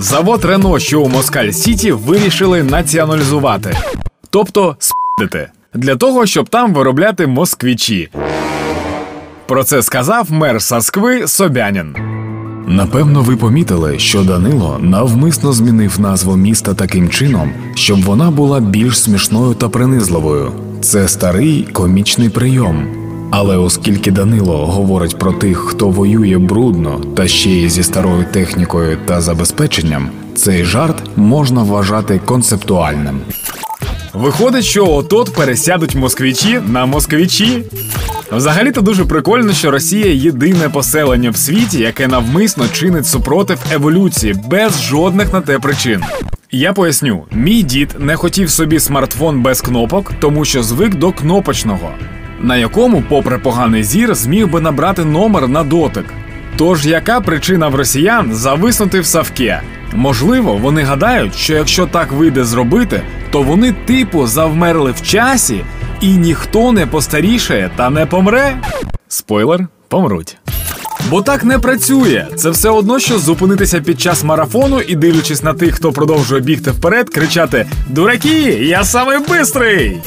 Завод Рено, що у Москаль Сіті, вирішили націоналізувати, тобто спити, для того, щоб там виробляти москвічі. Про це сказав мер Саскви Собянін. Напевно, ви помітили, що Данило навмисно змінив назву міста таким чином, щоб вона була більш смішною та принизливою. Це старий комічний прийом. Але оскільки Данило говорить про тих, хто воює брудно та ще й зі старою технікою та забезпеченням, цей жарт можна вважати концептуальним. Виходить, що отот пересядуть москвичі на москвичі. Взагалі-то дуже прикольно, що Росія єдине поселення в світі, яке навмисно чинить супротив еволюції без жодних на те причин. Я поясню, мій дід не хотів собі смартфон без кнопок, тому що звик до кнопочного, на якому, попри поганий зір, зміг би набрати номер на дотик. Тож яка причина в росіян зависнути в савке? Можливо, вони гадають, що якщо так вийде зробити, то вони типу завмерли в часі, і ніхто не постарішає та не помре. Спойлер, помруть. Бо так не працює. Це все одно, що зупинитися під час марафону і, дивлячись на тих, хто продовжує бігти вперед, кричати: Дураки, я самий бистрий!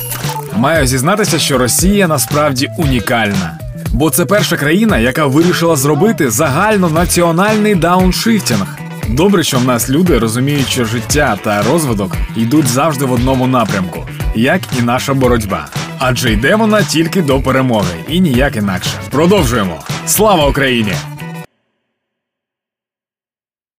Маю зізнатися, що Росія насправді унікальна. Бо це перша країна, яка вирішила зробити загальнонаціональний дауншифтінг. Добре, що в нас люди розуміють, що життя та розвиток йдуть завжди в одному напрямку, як і наша боротьба. Адже йде вона тільки до перемоги і ніяк інакше. Продовжуємо. Слава Україні!